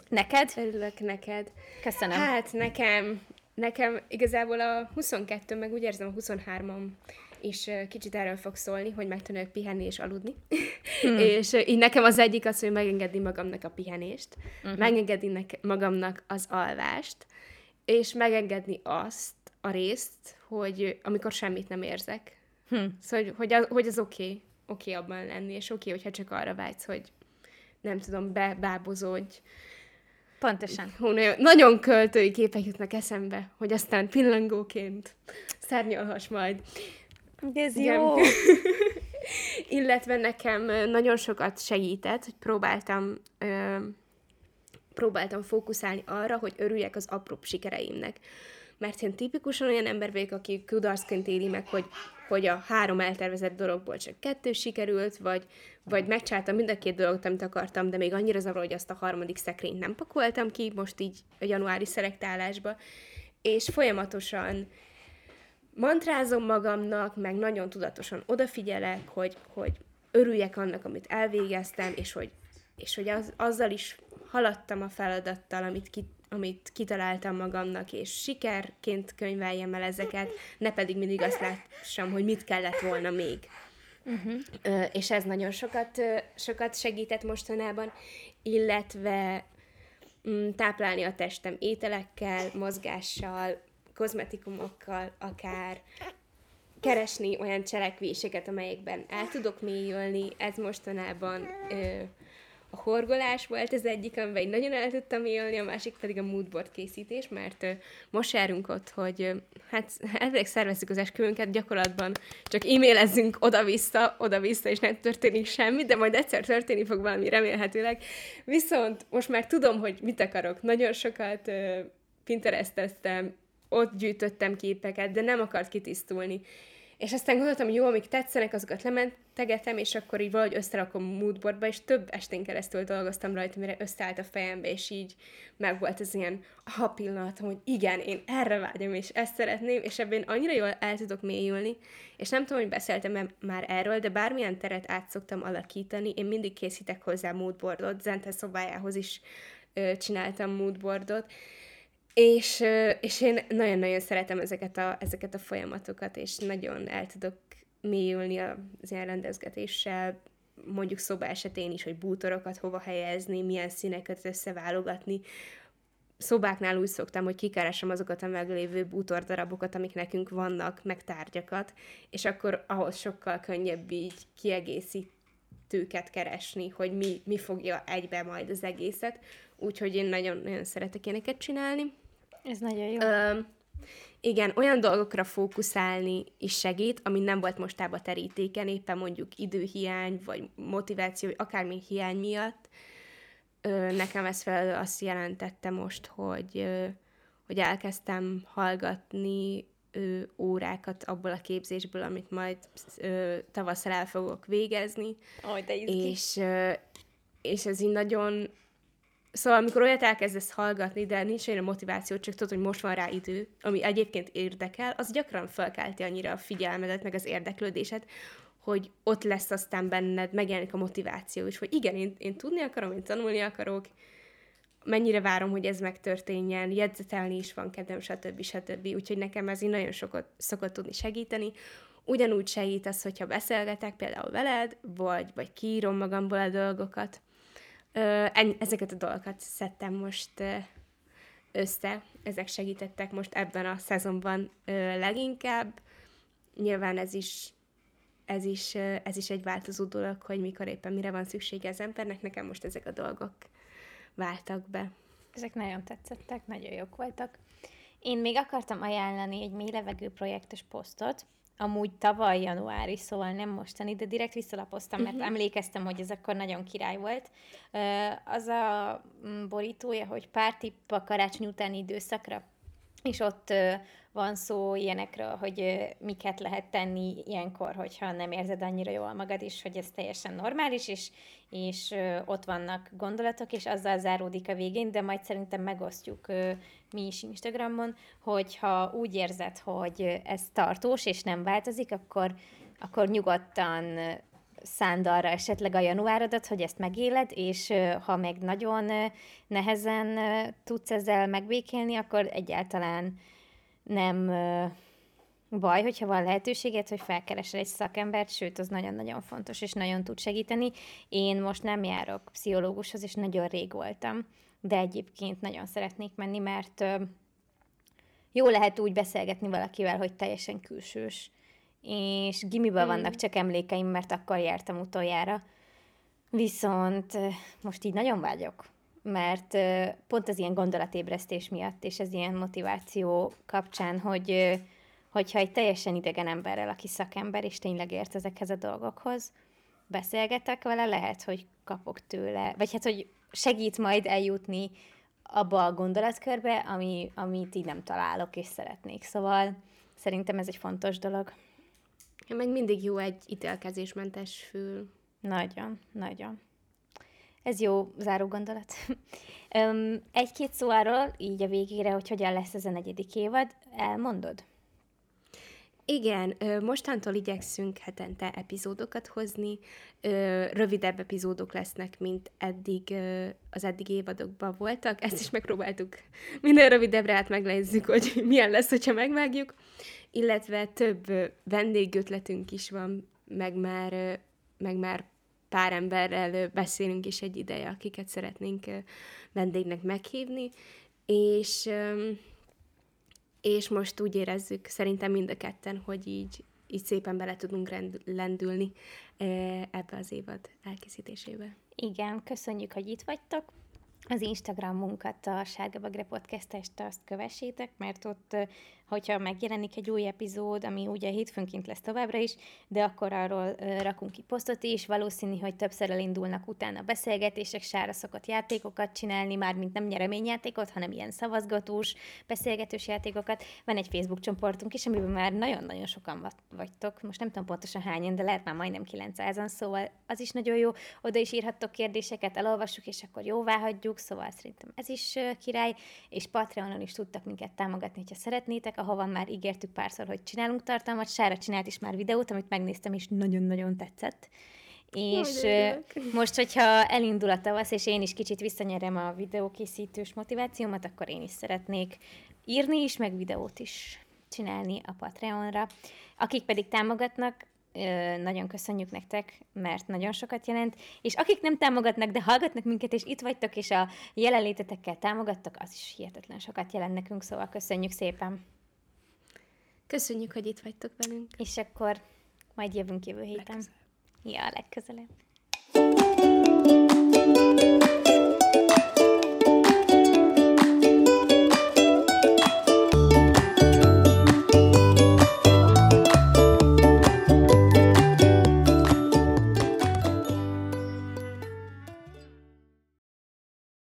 Neked? Örülök neked. Köszönöm. Hát nekem, nekem igazából a 22, meg úgy érzem a 23-am és kicsit erről fog szólni, hogy megtanulok pihenni és aludni. Hmm. *laughs* és így nekem az egyik az, hogy megengedni magamnak a pihenést, uh-huh. megengedni nek- magamnak az alvást, és megengedni azt a részt, hogy amikor semmit nem érzek. Hmm. Szóval, hogy, hogy az, hogy az oké, okay, oké okay abban lenni, és oké, okay, hogyha csak arra vágysz, hogy nem tudom, bebábozódj. Pontosan. Hú, nagyon, nagyon költői képek jutnak eszembe, hogy aztán pillangóként szárnyalhass majd. De ez Igen. jó. *laughs* Illetve nekem nagyon sokat segített, hogy próbáltam ö, próbáltam fókuszálni arra, hogy örüljek az apróbb sikereimnek. Mert én tipikusan olyan ember vagyok, aki kudarcként éli meg, hogy, hogy a három eltervezett dologból csak kettő sikerült, vagy, vagy megcsináltam mind a két dolgot, amit akartam, de még annyira zavar, hogy azt a harmadik szekrényt nem pakoltam ki, most így a januári szelektálásba, és folyamatosan mantrázom magamnak, meg nagyon tudatosan odafigyelek, hogy, hogy örüljek annak, amit elvégeztem, és hogy, és hogy az, azzal is haladtam a feladattal, amit, ki, amit kitaláltam magamnak, és sikerként könyveljem el ezeket, ne pedig mindig azt lássam, hogy mit kellett volna még. Uh-huh. És ez nagyon sokat, sokat segített mostanában, illetve mm, táplálni a testem ételekkel, mozgással, kozmetikumokkal, akár keresni olyan cselekvéseket, amelyekben el tudok mélyülni. Ez mostanában ö, a horgolás volt az egyik, amiben nagyon el tudtam élni, a másik pedig a moodboard készítés, mert most járunk ott, hogy hát elvileg szervezzük az esküvőnket, gyakorlatban csak e-mailezzünk oda-vissza, oda-vissza, és nem történik semmi, de majd egyszer történni fog valami remélhetőleg. Viszont most már tudom, hogy mit akarok. Nagyon sokat Pinteresteztem, ott gyűjtöttem képeket, de nem akart kitisztulni. És aztán gondoltam, hogy jó, amik tetszenek, azokat lementegetem, és akkor így valahogy összerakom moodboardba, és több estén keresztül dolgoztam rajta, mire összeállt a fejembe, és így meg volt ez ilyen ha pillanatom, hogy igen, én erre vágyom, és ezt szeretném, és ebben annyira jól el tudok mélyülni, és nem tudom, hogy beszéltem már erről, de bármilyen teret át szoktam alakítani, én mindig készítek hozzá moodboardot, Zente szobájához is ö, csináltam moodboardot, és, és én nagyon-nagyon szeretem ezeket a, ezeket a folyamatokat, és nagyon el tudok mélyülni az ilyen rendezgetéssel, mondjuk szoba esetén is, hogy bútorokat hova helyezni, milyen színeket összeválogatni. Szobáknál úgy szoktam, hogy kikeresem azokat a meglévő bútordarabokat, amik nekünk vannak, meg tárgyakat, és akkor ahhoz sokkal könnyebb így kiegészítőket keresni, hogy mi, mi fogja egybe majd az egészet. Úgyhogy én nagyon-nagyon szeretek ilyeneket csinálni. Ez nagyon jó. Ö, igen, olyan dolgokra fókuszálni is segít, ami nem volt mostában terítéken, éppen mondjuk időhiány, vagy motiváció, vagy akármi hiány miatt. Ö, nekem ez fel azt jelentette most, hogy, ö, hogy elkezdtem hallgatni ö, órákat abból a képzésből, amit majd ö, tavasszal el fogok végezni. Oh, de és, ö, és ez így nagyon Szóval, amikor olyat elkezdesz hallgatni, de nincs olyan motiváció, csak tudod, hogy most van rá idő, ami egyébként érdekel, az gyakran felkelti annyira a figyelmedet, meg az érdeklődésed, hogy ott lesz aztán benned, megjelenik a motiváció is, hogy igen, én, én tudni akarom, én tanulni akarok, mennyire várom, hogy ez megtörténjen, jegyzetelni is van kedvem, stb. stb. Úgyhogy nekem ez így nagyon sokat szokott tudni segíteni. Ugyanúgy segít az, hogyha beszélgetek például veled, vagy, vagy kiírom magamból a dolgokat. Ezeket a dolgokat szedtem most össze, ezek segítettek most ebben a szezonban leginkább. Nyilván ez is, ez is, ez is egy változó dolog, hogy mikor éppen mire van szüksége az embernek. Nekem most ezek a dolgok váltak be. Ezek nagyon tetszettek, nagyon jók voltak. Én még akartam ajánlani egy mély levegő projektes posztot, amúgy tavaly januári, szóval nem mostani, de direkt visszalapoztam, mert uh-huh. emlékeztem, hogy ez akkor nagyon király volt. Az a mm, borítója, hogy pár tipp a karácsony utáni időszakra, és ott van szó ilyenekről, hogy miket lehet tenni ilyenkor, hogyha nem érzed annyira jól magad is, hogy ez teljesen normális, és, és ott vannak gondolatok, és azzal záródik a végén, de majd szerintem megosztjuk mi is Instagramon, hogyha úgy érzed, hogy ez tartós, és nem változik, akkor, akkor nyugodtan szánd arra esetleg a januárodat, hogy ezt megéled, és ha meg nagyon nehezen tudsz ezzel megbékélni, akkor egyáltalán nem baj, hogyha van lehetőséget, hogy felkeresel egy szakembert, sőt, az nagyon-nagyon fontos, és nagyon tud segíteni. Én most nem járok pszichológushoz, és nagyon rég voltam, de egyébként nagyon szeretnék menni, mert jó lehet úgy beszélgetni valakivel, hogy teljesen külsős. És gimiben mm. vannak csak emlékeim, mert akkor jártam utoljára. Viszont most így nagyon vágyok mert pont az ilyen gondolatébresztés miatt, és ez ilyen motiváció kapcsán, hogy hogyha egy teljesen idegen emberrel, aki szakember, és tényleg ért ezekhez a dolgokhoz, beszélgetek vele, lehet, hogy kapok tőle, vagy hát, hogy segít majd eljutni abba a gondolatkörbe, ami, amit így nem találok, és szeretnék. Szóval szerintem ez egy fontos dolog. Ja, meg mindig jó egy ítélkezésmentes fül. Nagyon, nagyon. Ez jó záró gondolat. *laughs* Egy-két szó arról, így a végére, hogy hogyan lesz ez a negyedik évad, elmondod? Igen, mostantól igyekszünk hetente epizódokat hozni, rövidebb epizódok lesznek, mint eddig az eddig évadokban voltak. Ezt is megpróbáltuk minél rövidebbre át megnézzük, hogy milyen lesz, hogyha megvágjuk. Illetve több vendégötletünk is van, meg már, meg már pár emberrel beszélünk is egy ideje, akiket szeretnénk vendégnek meghívni, és, és most úgy érezzük, szerintem mind a ketten, hogy így, így szépen bele tudunk rend, lendülni ebbe az évad elkészítésébe. Igen, köszönjük, hogy itt vagytok az Instagramunkat, a Sárga Bagre podcastest azt kövessétek, mert ott, hogyha megjelenik egy új epizód, ami ugye hétfőnként lesz továbbra is, de akkor arról rakunk ki posztot is, valószínű, hogy többször elindulnak utána beszélgetések, sára szokott játékokat csinálni, már mint nem nyereményjátékot, hanem ilyen szavazgatós, beszélgetős játékokat. Van egy Facebook csoportunk is, amiben már nagyon-nagyon sokan vagytok, most nem tudom pontosan hányan, de lehet már majdnem 900-an, szóval az is nagyon jó, oda is írhattok kérdéseket, elolvassuk, és akkor jóvá hagyjuk, szóval szerintem ez is király, és Patreonon is tudtak minket támogatni, ha szeretnétek, ahova már ígértük párszor, hogy csinálunk tartalmat. Sára csinált is már videót, amit megnéztem, és nagyon-nagyon tetszett. És Jaj, most, hogyha elindul a tavasz, és én is kicsit visszanyerem a videókészítős motivációmat, akkor én is szeretnék írni is, meg videót is csinálni a Patreonra. Akik pedig támogatnak, nagyon köszönjük nektek, mert nagyon sokat jelent, és akik nem támogatnak, de hallgatnak minket, és itt vagytok, és a jelenlétetekkel támogattak, az is hihetetlen sokat jelent nekünk, szóval köszönjük szépen. Köszönjük, hogy itt vagytok velünk. És akkor majd jövünk jövő héten. Legközelebb. Ja, legközelebb.